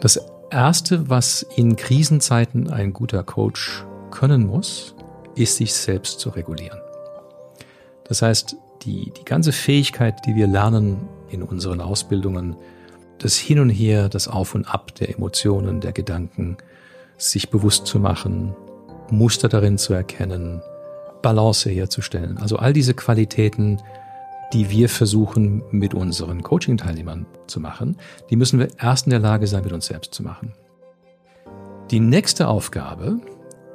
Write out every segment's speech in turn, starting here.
Das Erste, was in Krisenzeiten ein guter Coach können muss, ist sich selbst zu regulieren. Das heißt, die, die ganze Fähigkeit, die wir lernen in unseren Ausbildungen, das Hin und Her, das Auf und Ab der Emotionen, der Gedanken, sich bewusst zu machen, Muster darin zu erkennen, Balance herzustellen. Also all diese Qualitäten, die wir versuchen mit unseren Coaching-Teilnehmern zu machen, die müssen wir erst in der Lage sein, mit uns selbst zu machen. Die nächste Aufgabe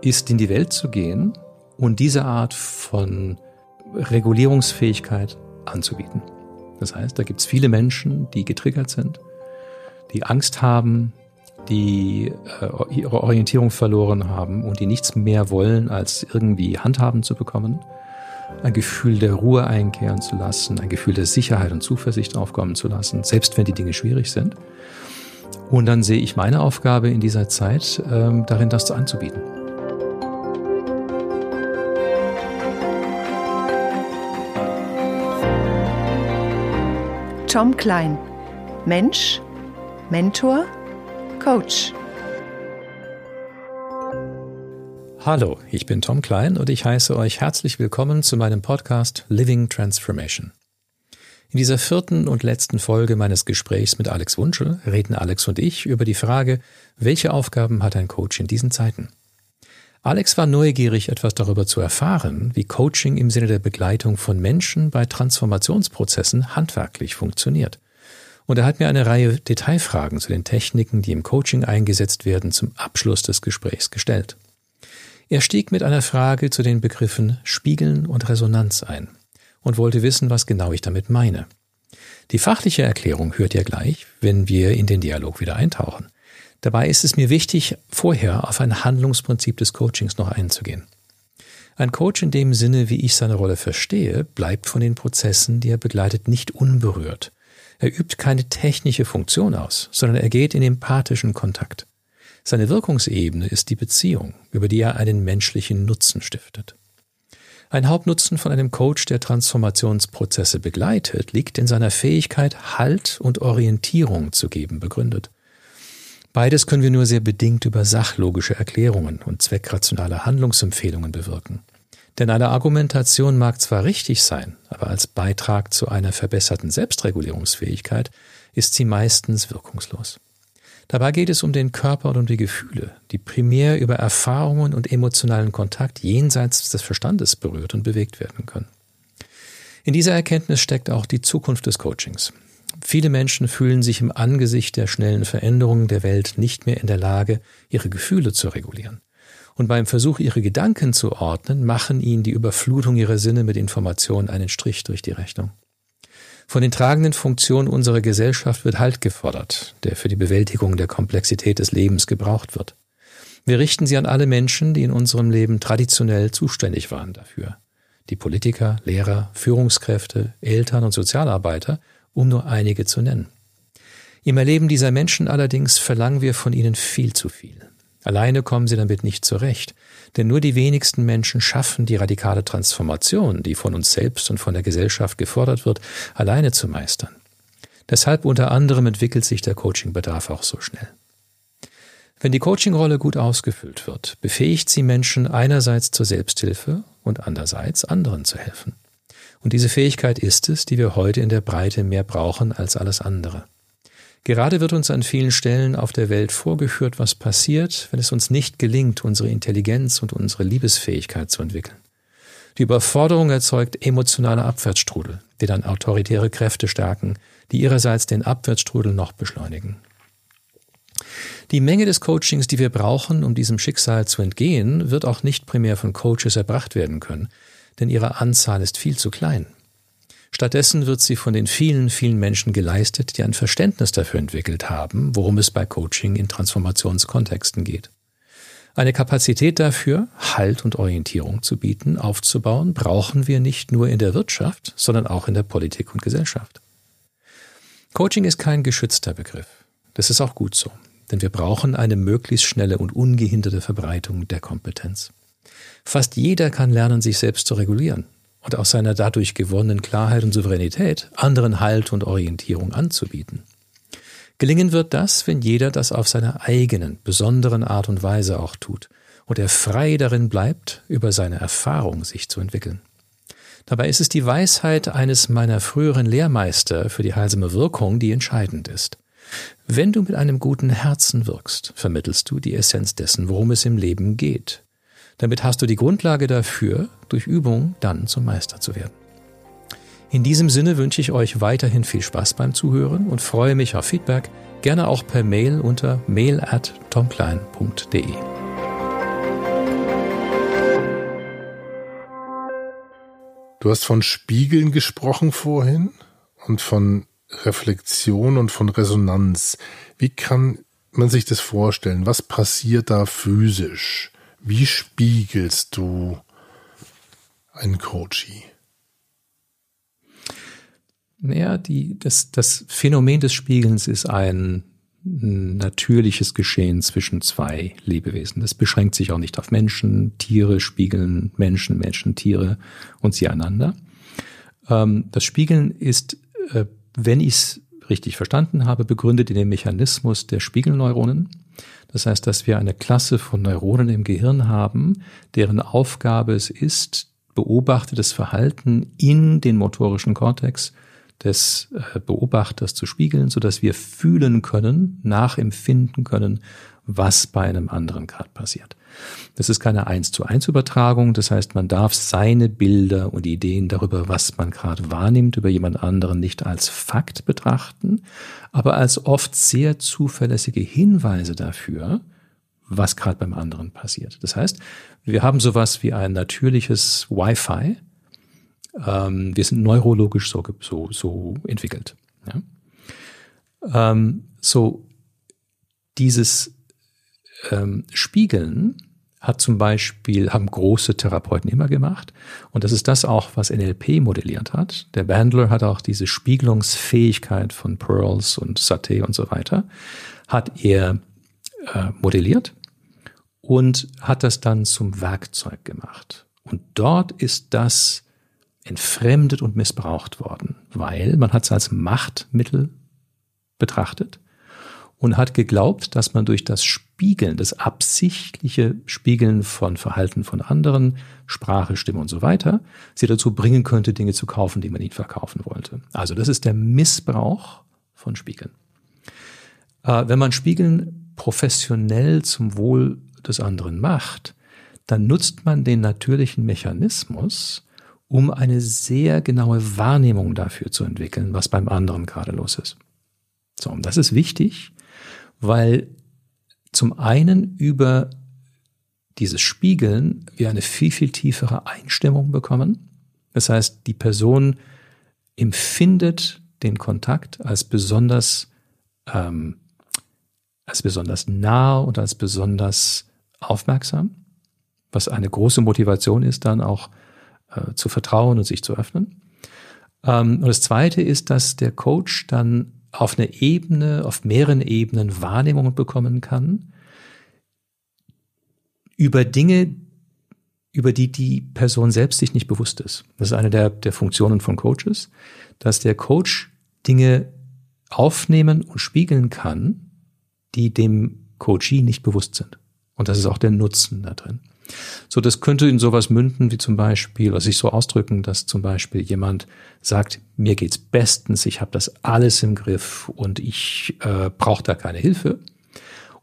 ist, in die Welt zu gehen und diese Art von Regulierungsfähigkeit anzubieten. Das heißt, da gibt es viele Menschen, die getriggert sind, die Angst haben, die äh, ihre Orientierung verloren haben und die nichts mehr wollen, als irgendwie Handhaben zu bekommen, ein Gefühl der Ruhe einkehren zu lassen, ein Gefühl der Sicherheit und Zuversicht aufkommen zu lassen, selbst wenn die Dinge schwierig sind. Und dann sehe ich meine Aufgabe in dieser Zeit ähm, darin, das anzubieten. Tom Klein, Mensch, Mentor, Coach. Hallo, ich bin Tom Klein und ich heiße euch herzlich willkommen zu meinem Podcast Living Transformation. In dieser vierten und letzten Folge meines Gesprächs mit Alex Wunschel reden Alex und ich über die Frage, welche Aufgaben hat ein Coach in diesen Zeiten? Alex war neugierig, etwas darüber zu erfahren, wie Coaching im Sinne der Begleitung von Menschen bei Transformationsprozessen handwerklich funktioniert – und er hat mir eine Reihe Detailfragen zu den Techniken, die im Coaching eingesetzt werden, zum Abschluss des Gesprächs gestellt. Er stieg mit einer Frage zu den Begriffen Spiegeln und Resonanz ein und wollte wissen, was genau ich damit meine. Die fachliche Erklärung hört ihr gleich, wenn wir in den Dialog wieder eintauchen. Dabei ist es mir wichtig, vorher auf ein Handlungsprinzip des Coachings noch einzugehen. Ein Coach in dem Sinne, wie ich seine Rolle verstehe, bleibt von den Prozessen, die er begleitet, nicht unberührt er übt keine technische Funktion aus, sondern er geht in empathischen Kontakt. Seine Wirkungsebene ist die Beziehung, über die er einen menschlichen Nutzen stiftet. Ein Hauptnutzen von einem Coach, der Transformationsprozesse begleitet, liegt in seiner Fähigkeit, Halt und Orientierung zu geben, begründet. Beides können wir nur sehr bedingt über sachlogische Erklärungen und zweckrationale Handlungsempfehlungen bewirken. Denn eine Argumentation mag zwar richtig sein, aber als Beitrag zu einer verbesserten Selbstregulierungsfähigkeit ist sie meistens wirkungslos. Dabei geht es um den Körper und um die Gefühle, die primär über Erfahrungen und emotionalen Kontakt jenseits des Verstandes berührt und bewegt werden können. In dieser Erkenntnis steckt auch die Zukunft des Coachings. Viele Menschen fühlen sich im Angesicht der schnellen Veränderungen der Welt nicht mehr in der Lage, ihre Gefühle zu regulieren und beim Versuch, ihre Gedanken zu ordnen, machen ihnen die Überflutung ihrer Sinne mit Informationen einen Strich durch die Rechnung. Von den tragenden Funktionen unserer Gesellschaft wird Halt gefordert, der für die Bewältigung der Komplexität des Lebens gebraucht wird. Wir richten sie an alle Menschen, die in unserem Leben traditionell zuständig waren dafür. Die Politiker, Lehrer, Führungskräfte, Eltern und Sozialarbeiter, um nur einige zu nennen. Im Erleben dieser Menschen allerdings verlangen wir von ihnen viel zu viel. Alleine kommen sie damit nicht zurecht, denn nur die wenigsten Menschen schaffen die radikale Transformation, die von uns selbst und von der Gesellschaft gefordert wird, alleine zu meistern. Deshalb unter anderem entwickelt sich der Coachingbedarf auch so schnell. Wenn die Coachingrolle gut ausgefüllt wird, befähigt sie Menschen einerseits zur Selbsthilfe und andererseits anderen zu helfen. Und diese Fähigkeit ist es, die wir heute in der Breite mehr brauchen als alles andere. Gerade wird uns an vielen Stellen auf der Welt vorgeführt, was passiert, wenn es uns nicht gelingt, unsere Intelligenz und unsere Liebesfähigkeit zu entwickeln. Die Überforderung erzeugt emotionale Abwärtsstrudel, die dann autoritäre Kräfte stärken, die ihrerseits den Abwärtsstrudel noch beschleunigen. Die Menge des Coachings, die wir brauchen, um diesem Schicksal zu entgehen, wird auch nicht primär von Coaches erbracht werden können, denn ihre Anzahl ist viel zu klein. Stattdessen wird sie von den vielen, vielen Menschen geleistet, die ein Verständnis dafür entwickelt haben, worum es bei Coaching in Transformationskontexten geht. Eine Kapazität dafür, Halt und Orientierung zu bieten, aufzubauen, brauchen wir nicht nur in der Wirtschaft, sondern auch in der Politik und Gesellschaft. Coaching ist kein geschützter Begriff. Das ist auch gut so, denn wir brauchen eine möglichst schnelle und ungehinderte Verbreitung der Kompetenz. Fast jeder kann lernen, sich selbst zu regulieren, und aus seiner dadurch gewonnenen Klarheit und Souveränität anderen Halt und Orientierung anzubieten. Gelingen wird das, wenn jeder das auf seiner eigenen, besonderen Art und Weise auch tut und er frei darin bleibt, über seine Erfahrung sich zu entwickeln. Dabei ist es die Weisheit eines meiner früheren Lehrmeister für die heilsame Wirkung, die entscheidend ist. Wenn du mit einem guten Herzen wirkst, vermittelst du die Essenz dessen, worum es im Leben geht. Damit hast du die Grundlage dafür, durch Übung dann zum Meister zu werden. In diesem Sinne wünsche ich euch weiterhin viel Spaß beim Zuhören und freue mich auf Feedback, gerne auch per Mail unter mail at tomklein.de. Du hast von Spiegeln gesprochen vorhin und von Reflexion und von Resonanz. Wie kann man sich das vorstellen? Was passiert da physisch? Wie spiegelst du einen Coachie? Naja, die, das, das Phänomen des Spiegelns ist ein natürliches Geschehen zwischen zwei Lebewesen. Das beschränkt sich auch nicht auf Menschen. Tiere spiegeln Menschen, Menschen, Tiere und sie einander. Ähm, das Spiegeln ist, äh, wenn ich es richtig verstanden habe, begründet in dem Mechanismus der Spiegelneuronen. Das heißt, dass wir eine Klasse von Neuronen im Gehirn haben, deren Aufgabe es ist, beobachtetes Verhalten in den motorischen Kortex des äh, Beobachters zu spiegeln, so dass wir fühlen können, nachempfinden können, was bei einem anderen gerade passiert. Das ist keine eins zu eins Übertragung, das heißt, man darf seine Bilder und Ideen darüber, was man gerade wahrnimmt, über jemand anderen nicht als Fakt betrachten, aber als oft sehr zuverlässige Hinweise dafür, was gerade beim anderen passiert. Das heißt, wir haben sowas wie ein natürliches Wi-Fi, ähm, wir sind neurologisch so, so, so entwickelt. Ja? Ähm, so dieses ähm, Spiegeln hat zum Beispiel, haben große Therapeuten immer gemacht. Und das ist das auch, was NLP modelliert hat. Der Bandler hat auch diese Spiegelungsfähigkeit von Pearls und Saté und so weiter, hat er äh, modelliert und hat das dann zum Werkzeug gemacht. Und dort ist das entfremdet und missbraucht worden, weil man hat es als Machtmittel betrachtet und hat geglaubt, dass man durch das Spiegeln, das absichtliche Spiegeln von Verhalten von anderen, Sprache, Stimme und so weiter, sie dazu bringen könnte, Dinge zu kaufen, die man ihnen verkaufen wollte. Also das ist der Missbrauch von Spiegeln. Äh, wenn man Spiegeln professionell zum Wohl des anderen macht, dann nutzt man den natürlichen Mechanismus, um eine sehr genaue Wahrnehmung dafür zu entwickeln, was beim anderen gerade los ist. So, und das ist wichtig, weil zum einen über dieses Spiegeln wir eine viel, viel tiefere Einstimmung bekommen. Das heißt, die Person empfindet den Kontakt als besonders, ähm, als besonders nah und als besonders aufmerksam, was eine große Motivation ist, dann auch äh, zu vertrauen und sich zu öffnen. Ähm, und das Zweite ist, dass der Coach dann auf einer Ebene, auf mehreren Ebenen Wahrnehmungen bekommen kann über Dinge, über die die Person selbst sich nicht bewusst ist. Das ist eine der, der Funktionen von Coaches, dass der Coach Dinge aufnehmen und spiegeln kann, die dem Coachee nicht bewusst sind. Und das ist auch der Nutzen da drin. So, das könnte in sowas münden, wie zum Beispiel, was sich so ausdrücken, dass zum Beispiel jemand sagt, mir geht's bestens, ich habe das alles im Griff und ich äh, brauche da keine Hilfe.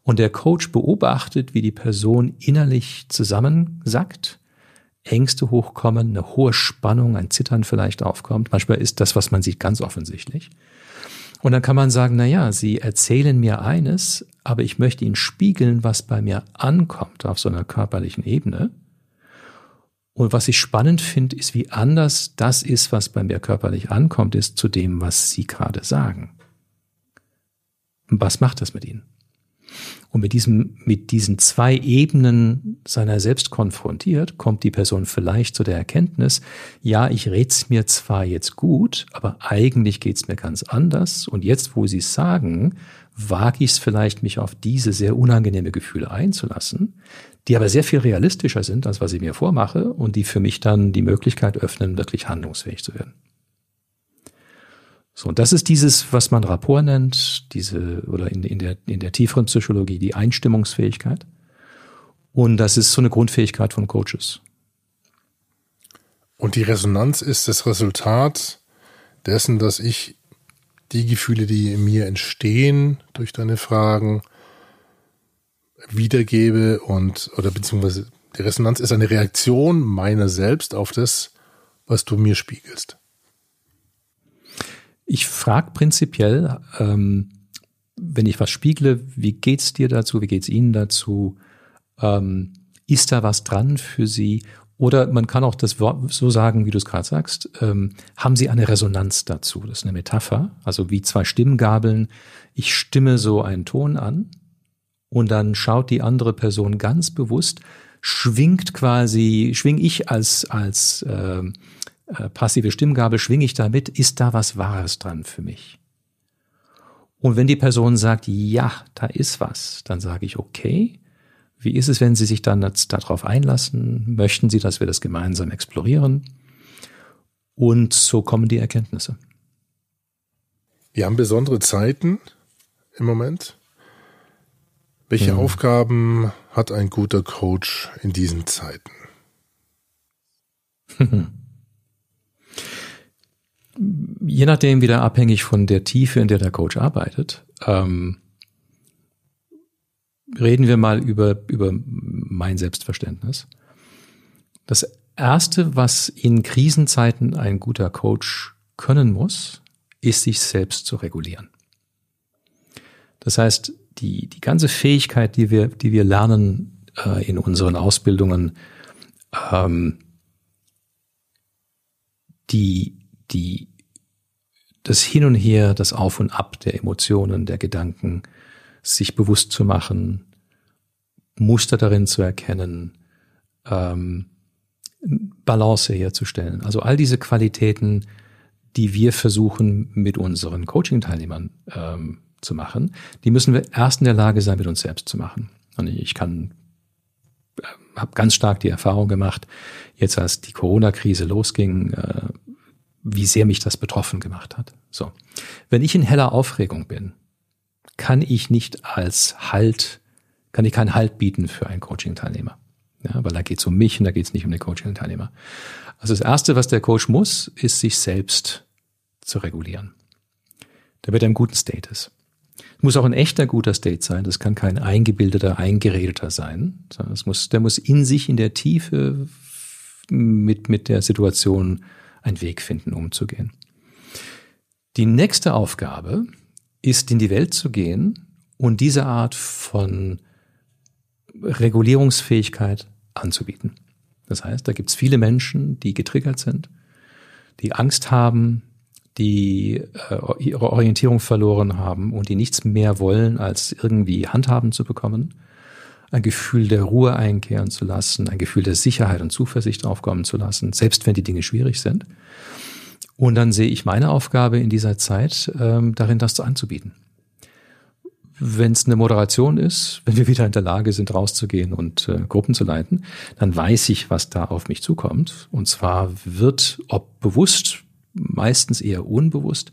Und der Coach beobachtet, wie die Person innerlich zusammensackt, Ängste hochkommen, eine hohe Spannung, ein Zittern vielleicht aufkommt. Manchmal ist das, was man sieht, ganz offensichtlich. Und dann kann man sagen, na ja, Sie erzählen mir eines, aber ich möchte Ihnen spiegeln, was bei mir ankommt auf so einer körperlichen Ebene. Und was ich spannend finde, ist, wie anders das ist, was bei mir körperlich ankommt, ist zu dem, was Sie gerade sagen. Was macht das mit Ihnen? Und mit diesem, mit diesen zwei Ebenen seiner selbst konfrontiert, kommt die Person vielleicht zu der Erkenntnis, ja, ich red's mir zwar jetzt gut, aber eigentlich geht's mir ganz anders. Und jetzt, wo sie es sagen, wage ich es vielleicht, mich auf diese sehr unangenehme Gefühle einzulassen, die aber sehr viel realistischer sind, als was ich mir vormache und die für mich dann die Möglichkeit öffnen, wirklich handlungsfähig zu werden. So, und das ist dieses, was man Rapport nennt, diese, oder in, in, der, in der tieferen Psychologie, die Einstimmungsfähigkeit. Und das ist so eine Grundfähigkeit von Coaches. Und die Resonanz ist das Resultat dessen, dass ich die Gefühle, die in mir entstehen durch deine Fragen, wiedergebe und, oder beziehungsweise die Resonanz ist eine Reaktion meiner selbst auf das, was du mir spiegelst. Ich frage prinzipiell, ähm, wenn ich was spiegle, wie geht's dir dazu, wie geht's Ihnen dazu? Ähm, ist da was dran für Sie? Oder man kann auch das Wort so sagen, wie du es gerade sagst, ähm, haben Sie eine Resonanz dazu? Das ist eine Metapher, also wie zwei Stimmgabeln. Ich stimme so einen Ton an und dann schaut die andere Person ganz bewusst, schwingt quasi, schwing ich als, als äh, äh, passive Stimmgabel schwinge ich damit, ist da was Wahres dran für mich? Und wenn die Person sagt, ja, da ist was, dann sage ich, okay, wie ist es, wenn Sie sich dann darauf einlassen? Möchten Sie, dass wir das gemeinsam explorieren? Und so kommen die Erkenntnisse. Wir haben besondere Zeiten im Moment. Welche hm. Aufgaben hat ein guter Coach in diesen Zeiten? je nachdem wieder abhängig von der Tiefe, in der der Coach arbeitet. Ähm, reden wir mal über, über mein Selbstverständnis. Das erste, was in Krisenzeiten ein guter Coach können muss, ist sich selbst zu regulieren. Das heißt, die, die ganze Fähigkeit, die wir, die wir lernen äh, in unseren Ausbildungen, ähm, die die, das Hin und Her, das Auf und Ab der Emotionen, der Gedanken, sich bewusst zu machen, Muster darin zu erkennen, ähm, Balance herzustellen. Also all diese Qualitäten, die wir versuchen mit unseren Coaching-Teilnehmern ähm, zu machen, die müssen wir erst in der Lage sein, mit uns selbst zu machen. Und ich kann äh, habe ganz stark die Erfahrung gemacht, jetzt als die Corona-Krise losging, äh, wie sehr mich das betroffen gemacht hat. So. Wenn ich in heller Aufregung bin, kann ich nicht als Halt, kann ich keinen Halt bieten für einen Coaching-Teilnehmer. Ja, weil da geht es um mich und da geht es nicht um den Coaching-Teilnehmer. Also das Erste, was der Coach muss, ist sich selbst zu regulieren. Damit er im guten State ist. Es muss auch ein echter guter State sein. Das kann kein eingebildeter, eingeredeter sein. Das muss, der muss in sich in der Tiefe mit, mit der Situation einen Weg finden, umzugehen. Die nächste Aufgabe ist, in die Welt zu gehen und diese Art von Regulierungsfähigkeit anzubieten. Das heißt, da gibt es viele Menschen, die getriggert sind, die Angst haben, die äh, ihre Orientierung verloren haben und die nichts mehr wollen, als irgendwie Handhaben zu bekommen ein Gefühl der Ruhe einkehren zu lassen, ein Gefühl der Sicherheit und Zuversicht aufkommen zu lassen, selbst wenn die Dinge schwierig sind. Und dann sehe ich meine Aufgabe in dieser Zeit ähm, darin, das anzubieten. Wenn es eine Moderation ist, wenn wir wieder in der Lage sind, rauszugehen und äh, Gruppen zu leiten, dann weiß ich, was da auf mich zukommt. Und zwar wird, ob bewusst, meistens eher unbewusst,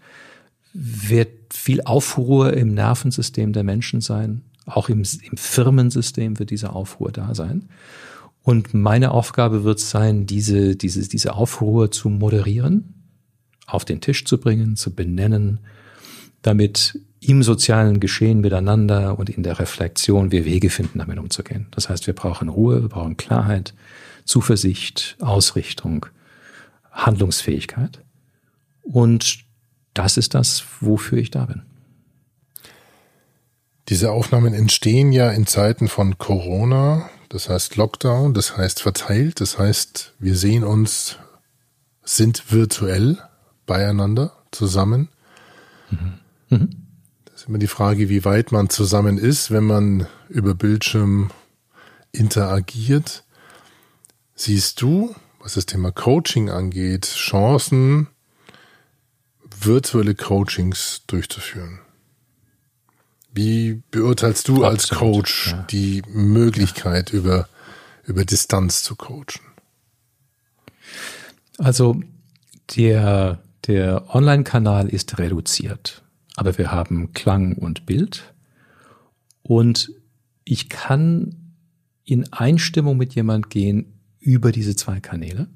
wird viel Aufruhr im Nervensystem der Menschen sein, auch im, im Firmensystem wird diese Aufruhr da sein. Und meine Aufgabe wird sein, diese, diese, diese Aufruhr zu moderieren, auf den Tisch zu bringen, zu benennen, damit im sozialen Geschehen miteinander und in der Reflexion wir Wege finden, damit umzugehen. Das heißt, wir brauchen Ruhe, wir brauchen Klarheit, Zuversicht, Ausrichtung, Handlungsfähigkeit. Und das ist das, wofür ich da bin. Diese Aufnahmen entstehen ja in Zeiten von Corona, das heißt Lockdown, das heißt verteilt, das heißt, wir sehen uns, sind virtuell beieinander zusammen. Mhm. Mhm. Das ist immer die Frage, wie weit man zusammen ist, wenn man über Bildschirm interagiert. Siehst du, was das Thema Coaching angeht, Chancen, virtuelle Coachings durchzuführen? Wie beurteilst du als Coach ja. die Möglichkeit, ja. über, über Distanz zu coachen? Also der, Der Online-Kanal ist reduziert, aber wir haben Klang und Bild und ich kann in Einstimmung mit jemand gehen über diese zwei Kanäle.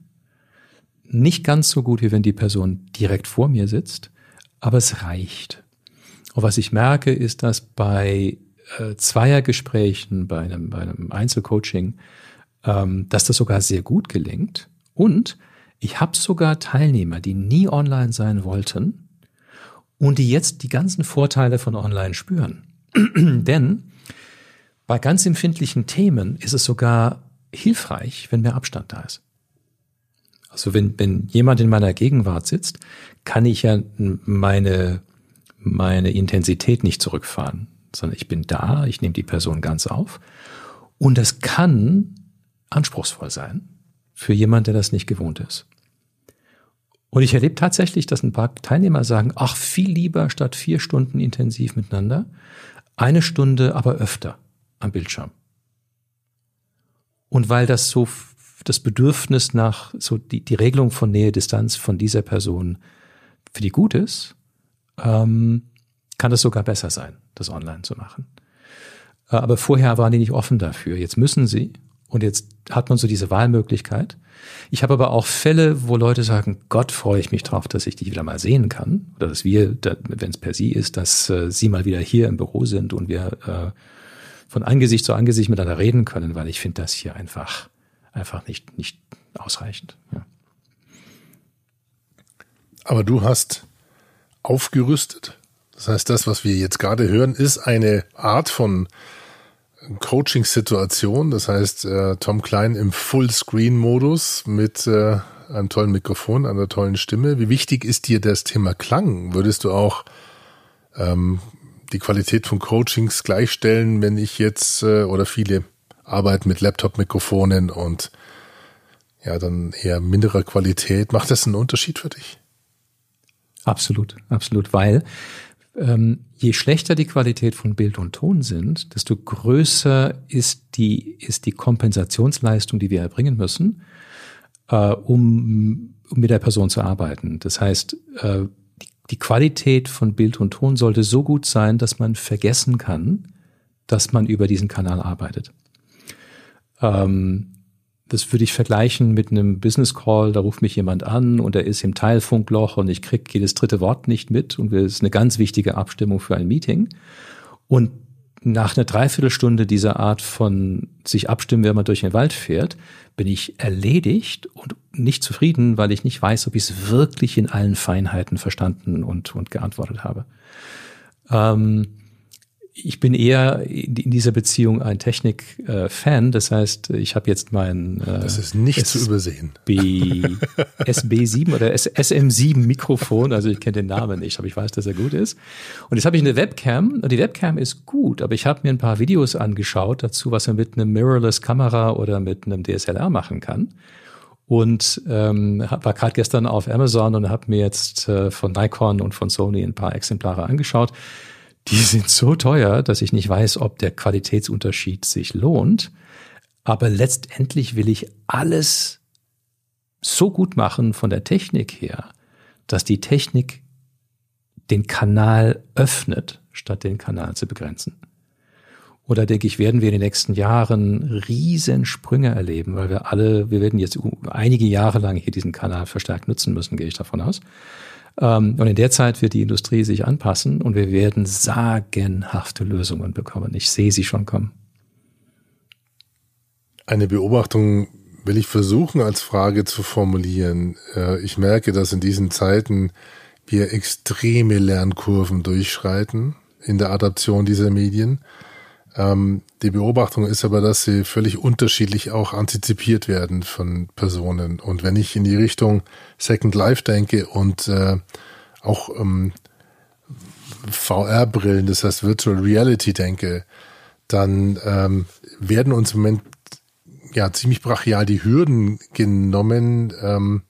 Nicht ganz so gut, wie wenn die Person direkt vor mir sitzt, aber es reicht. Und was ich merke, ist, dass bei äh, Zweiergesprächen, bei einem, bei einem Einzelcoaching, ähm, dass das sogar sehr gut gelingt. Und ich habe sogar Teilnehmer, die nie online sein wollten und die jetzt die ganzen Vorteile von online spüren. Denn bei ganz empfindlichen Themen ist es sogar hilfreich, wenn mehr Abstand da ist. Also wenn, wenn jemand in meiner Gegenwart sitzt, kann ich ja meine, meine Intensität nicht zurückfahren, sondern ich bin da, ich nehme die Person ganz auf. Und das kann anspruchsvoll sein für jemand, der das nicht gewohnt ist. Und ich erlebe tatsächlich, dass ein paar Teilnehmer sagen, ach, viel lieber statt vier Stunden intensiv miteinander, eine Stunde aber öfter am Bildschirm. Und weil das so das Bedürfnis nach so die, die Regelung von Nähe, Distanz von dieser Person für die gut ist, ähm, kann es sogar besser sein, das online zu machen. Äh, aber vorher waren die nicht offen dafür. Jetzt müssen sie und jetzt hat man so diese Wahlmöglichkeit. Ich habe aber auch Fälle, wo Leute sagen, Gott freue ich mich drauf, dass ich dich wieder mal sehen kann. Oder dass wir, wenn es per Sie ist, dass äh, Sie mal wieder hier im Büro sind und wir äh, von Angesicht zu Angesicht miteinander reden können, weil ich finde das hier einfach, einfach nicht, nicht ausreichend. Ja. Aber du hast aufgerüstet. Das heißt, das, was wir jetzt gerade hören, ist eine Art von Coaching-Situation. Das heißt, äh, Tom Klein im Full-Screen-Modus mit äh, einem tollen Mikrofon, einer tollen Stimme. Wie wichtig ist dir das Thema Klang? Würdest du auch ähm, die Qualität von Coachings gleichstellen, wenn ich jetzt äh, oder viele arbeiten mit Laptop-Mikrofonen und ja, dann eher minderer Qualität. Macht das einen Unterschied für dich? Absolut, absolut, weil ähm, je schlechter die Qualität von Bild und Ton sind, desto größer ist die, ist die Kompensationsleistung, die wir erbringen müssen, äh, um, um mit der Person zu arbeiten. Das heißt, äh, die, die Qualität von Bild und Ton sollte so gut sein, dass man vergessen kann, dass man über diesen Kanal arbeitet. Ähm, das würde ich vergleichen mit einem Business Call, da ruft mich jemand an und er ist im Teilfunkloch und ich kriege jedes dritte Wort nicht mit und es ist eine ganz wichtige Abstimmung für ein Meeting. Und nach einer Dreiviertelstunde dieser Art von sich abstimmen, wenn man durch den Wald fährt, bin ich erledigt und nicht zufrieden, weil ich nicht weiß, ob ich es wirklich in allen Feinheiten verstanden und, und geantwortet habe. Ähm, ich bin eher in dieser Beziehung ein Technik-Fan. Das heißt, ich habe jetzt mein äh, Das ist nicht SB, zu übersehen. SB7 oder SM7 Mikrofon. Also ich kenne den Namen nicht, aber ich weiß, dass er gut ist. Und jetzt habe ich eine Webcam und die Webcam ist gut, aber ich habe mir ein paar Videos angeschaut dazu, was man mit einem Mirrorless Kamera oder mit einem DSLR machen kann. Und ähm, war gerade gestern auf Amazon und habe mir jetzt äh, von Nikon und von Sony ein paar Exemplare angeschaut die sind so teuer, dass ich nicht weiß, ob der Qualitätsunterschied sich lohnt. Aber letztendlich will ich alles so gut machen von der Technik her, dass die Technik den Kanal öffnet, statt den Kanal zu begrenzen. Oder denke ich, werden wir in den nächsten Jahren riesen Sprünge erleben, weil wir alle, wir werden jetzt einige Jahre lang hier diesen Kanal verstärkt nutzen müssen, gehe ich davon aus. Ähm, und in der Zeit wird die Industrie sich anpassen und wir werden sagenhafte Lösungen bekommen. Ich sehe sie schon kommen. Eine Beobachtung will ich versuchen als Frage zu formulieren. Äh, ich merke, dass in diesen Zeiten wir extreme Lernkurven durchschreiten in der Adaption dieser Medien. Ähm, die Beobachtung ist aber, dass sie völlig unterschiedlich auch antizipiert werden von Personen. Und wenn ich in die Richtung Second Life denke und äh, auch ähm, VR-Brillen, das heißt Virtual Reality denke, dann ähm, werden uns im Moment ja ziemlich brachial die Hürden genommen, ähm,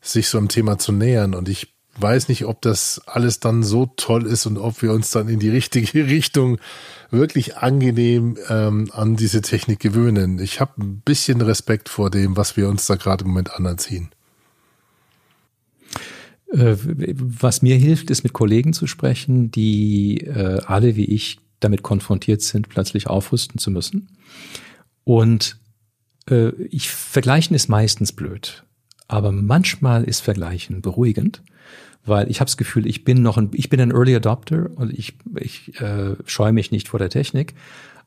sich so einem Thema zu nähern. Und ich weiß nicht, ob das alles dann so toll ist und ob wir uns dann in die richtige Richtung wirklich angenehm ähm, an diese Technik gewöhnen. Ich habe ein bisschen Respekt vor dem, was wir uns da gerade im Moment anerziehen. Äh, was mir hilft, ist mit Kollegen zu sprechen, die äh, alle wie ich damit konfrontiert sind, plötzlich aufrüsten zu müssen. Und äh, ich vergleichen ist meistens blöd, aber manchmal ist Vergleichen beruhigend, weil ich habe das Gefühl, ich bin noch ein, ich bin ein Early Adopter und ich, ich äh, scheue mich nicht vor der Technik.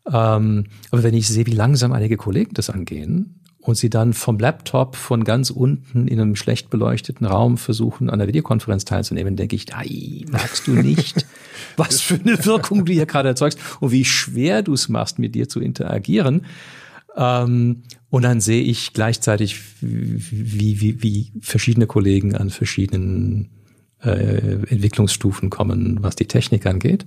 Ähm, aber wenn ich sehe, wie langsam einige Kollegen das angehen und sie dann vom Laptop von ganz unten in einem schlecht beleuchteten Raum versuchen, an der Videokonferenz teilzunehmen, denke ich, ei, merkst du nicht, was für eine Wirkung du hier gerade erzeugst und wie schwer du es machst, mit dir zu interagieren. Ähm, und dann sehe ich gleichzeitig, wie, wie, wie verschiedene Kollegen an verschiedenen äh, Entwicklungsstufen kommen, was die Technik angeht.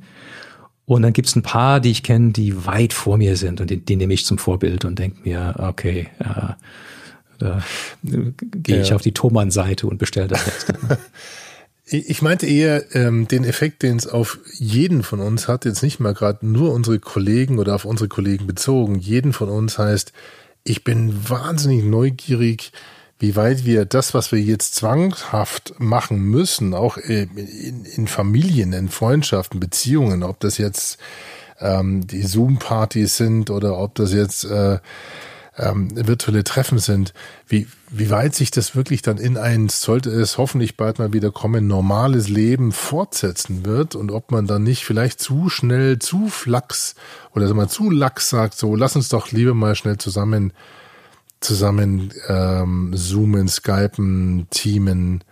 Und dann gibt's ein paar, die ich kenne, die weit vor mir sind und die, die nehme ich zum Vorbild und denke mir, okay, äh, da gehe ich auf die Thomann-Seite und bestelle das jetzt. Ich meinte eher ähm, den Effekt, den es auf jeden von uns hat, jetzt nicht mal gerade nur unsere Kollegen oder auf unsere Kollegen bezogen. Jeden von uns heißt, ich bin wahnsinnig neugierig, wie weit wir das, was wir jetzt zwanghaft machen müssen, auch in, in Familien, in Freundschaften, Beziehungen, ob das jetzt ähm, die Zoom-Partys sind oder ob das jetzt äh, ähm, virtuelle Treffen sind, wie, wie weit sich das wirklich dann in ein, sollte es hoffentlich bald mal wieder kommen, normales Leben fortsetzen wird und ob man dann nicht vielleicht zu schnell, zu flachs oder sagen wir, zu lax sagt, so lass uns doch lieber mal schnell zusammen zusammen ähm, zoomen, skypen, teamen.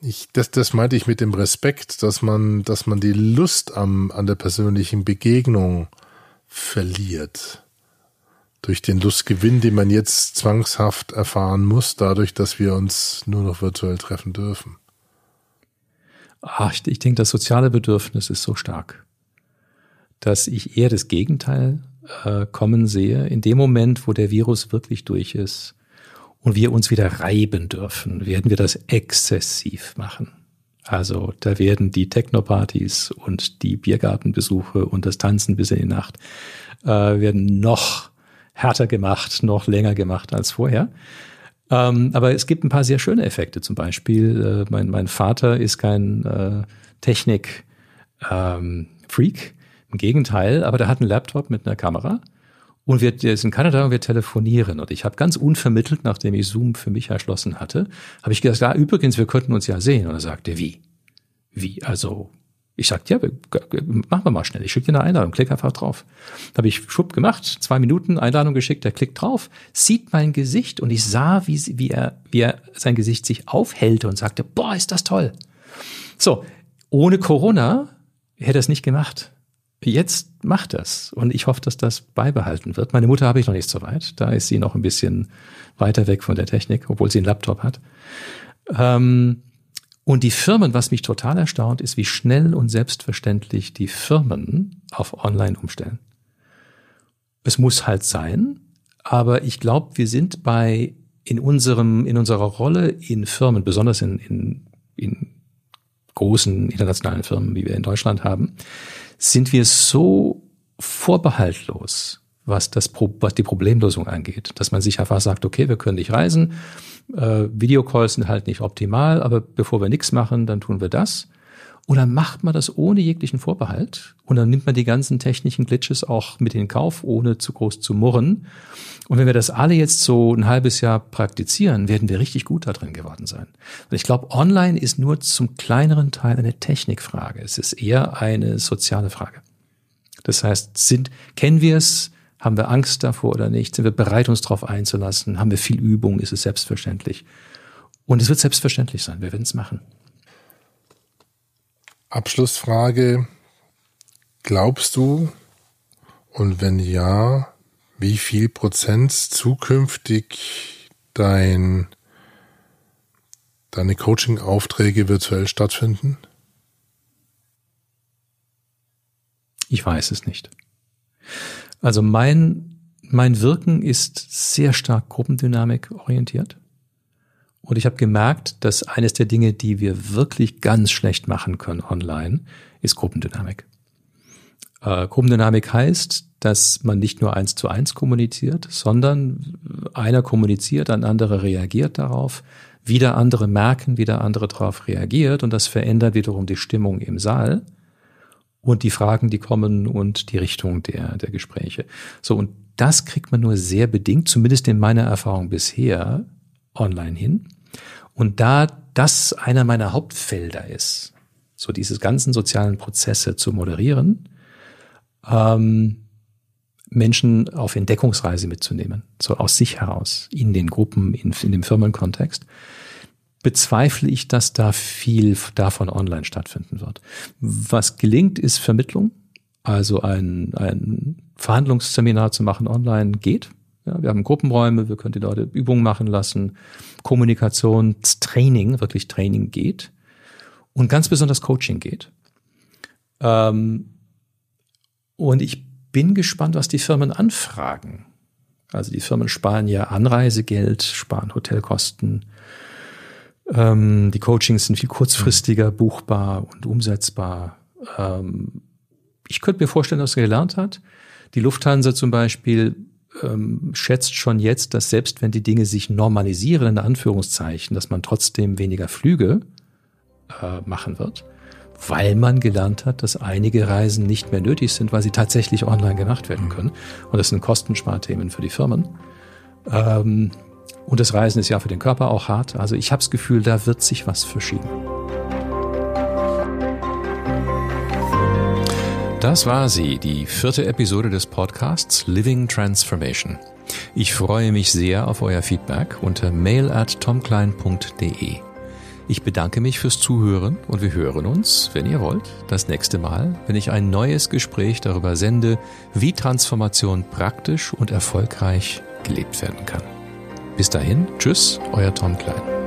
Ich, das, das meinte ich mit dem Respekt, dass man, dass man die Lust am, an der persönlichen Begegnung verliert. Durch den Lustgewinn, den man jetzt zwangshaft erfahren muss, dadurch, dass wir uns nur noch virtuell treffen dürfen. Ach, ich, ich denke, das soziale Bedürfnis ist so stark, dass ich eher das Gegenteil äh, kommen sehe, in dem Moment, wo der Virus wirklich durch ist und wir uns wieder reiben dürfen, werden wir das exzessiv machen. Also da werden die Technopartys und die Biergartenbesuche und das Tanzen bis in die Nacht äh, werden noch härter gemacht, noch länger gemacht als vorher. Ähm, aber es gibt ein paar sehr schöne Effekte. Zum Beispiel, äh, mein, mein Vater ist kein äh, Technik-Freak. Ähm, im Gegenteil, aber der hat einen Laptop mit einer Kamera und wir, der ist in Kanada und wir telefonieren. Und ich habe ganz unvermittelt, nachdem ich Zoom für mich erschlossen hatte, habe ich gesagt, ja, übrigens, wir könnten uns ja sehen. Und er sagte, wie? Wie? Also, ich sagte, ja, machen wir mal schnell. Ich schicke dir eine Einladung, klick einfach drauf. Habe ich schub gemacht, zwei Minuten Einladung geschickt, er klickt drauf, sieht mein Gesicht und ich sah, wie, wie, er, wie er sein Gesicht sich aufhellte und sagte, boah, ist das toll. So, ohne Corona hätte er es nicht gemacht jetzt macht das und ich hoffe, dass das beibehalten wird. Meine Mutter habe ich noch nicht so weit. Da ist sie noch ein bisschen weiter weg von der Technik, obwohl sie einen Laptop hat. Ähm, und die Firmen, was mich total erstaunt, ist, wie schnell und selbstverständlich die Firmen auf Online umstellen. Es muss halt sein, aber ich glaube, wir sind bei in unserem in unserer Rolle in Firmen, besonders in, in, in großen internationalen Firmen, wie wir in Deutschland haben, sind wir so vorbehaltlos, was, das, was die Problemlösung angeht, dass man sich einfach sagt, okay, wir können nicht reisen, äh, Videocalls sind halt nicht optimal, aber bevor wir nichts machen, dann tun wir das. Dann macht man das ohne jeglichen Vorbehalt. Und dann nimmt man die ganzen technischen Glitches auch mit in Kauf, ohne zu groß zu murren. Und wenn wir das alle jetzt so ein halbes Jahr praktizieren, werden wir richtig gut da drin geworden sein. Und ich glaube, online ist nur zum kleineren Teil eine Technikfrage. Es ist eher eine soziale Frage. Das heißt, sind, kennen wir es? Haben wir Angst davor oder nicht? Sind wir bereit, uns darauf einzulassen? Haben wir viel Übung? Ist es selbstverständlich? Und es wird selbstverständlich sein. Wir werden es machen. Abschlussfrage. Glaubst du, und wenn ja, wie viel Prozent zukünftig dein, deine Coaching-Aufträge virtuell stattfinden? Ich weiß es nicht. Also mein, mein Wirken ist sehr stark Gruppendynamik orientiert. Und ich habe gemerkt, dass eines der Dinge, die wir wirklich ganz schlecht machen können online, ist Gruppendynamik. Äh, Gruppendynamik heißt, dass man nicht nur eins zu eins kommuniziert, sondern einer kommuniziert, ein anderer reagiert darauf. wieder andere merken, wieder andere darauf reagiert und das verändert wiederum die Stimmung im Saal und die Fragen, die kommen und die Richtung der, der Gespräche. So, und das kriegt man nur sehr bedingt, zumindest in meiner Erfahrung bisher, online hin. Und da das einer meiner Hauptfelder ist, so diese ganzen sozialen Prozesse zu moderieren, ähm, Menschen auf Entdeckungsreise mitzunehmen, so aus sich heraus, in den Gruppen, in, in dem Firmenkontext, bezweifle ich, dass da viel davon online stattfinden wird. Was gelingt, ist Vermittlung. Also ein, ein Verhandlungsseminar zu machen online geht. Ja, wir haben Gruppenräume, wir können die Leute Übungen machen lassen. Kommunikationstraining, wirklich Training geht. Und ganz besonders Coaching geht. Ähm, und ich bin gespannt, was die Firmen anfragen. Also die Firmen sparen ja Anreisegeld, sparen Hotelkosten. Ähm, die Coachings sind viel kurzfristiger buchbar und umsetzbar. Ähm, ich könnte mir vorstellen, dass er gelernt hat. Die Lufthansa zum Beispiel ähm, schätzt schon jetzt, dass selbst wenn die Dinge sich normalisieren, in Anführungszeichen, dass man trotzdem weniger Flüge äh, machen wird weil man gelernt hat, dass einige Reisen nicht mehr nötig sind, weil sie tatsächlich online gemacht werden können. Und das sind Kostensparthemen für die Firmen. Ähm, und das Reisen ist ja für den Körper auch hart. Also ich habe das Gefühl, da wird sich was verschieben. Das war sie, die vierte Episode des Podcasts Living Transformation. Ich freue mich sehr auf euer Feedback unter mail at tomklein.de. Ich bedanke mich fürs Zuhören und wir hören uns, wenn ihr wollt, das nächste Mal, wenn ich ein neues Gespräch darüber sende, wie Transformation praktisch und erfolgreich gelebt werden kann. Bis dahin, tschüss, euer Tom Klein.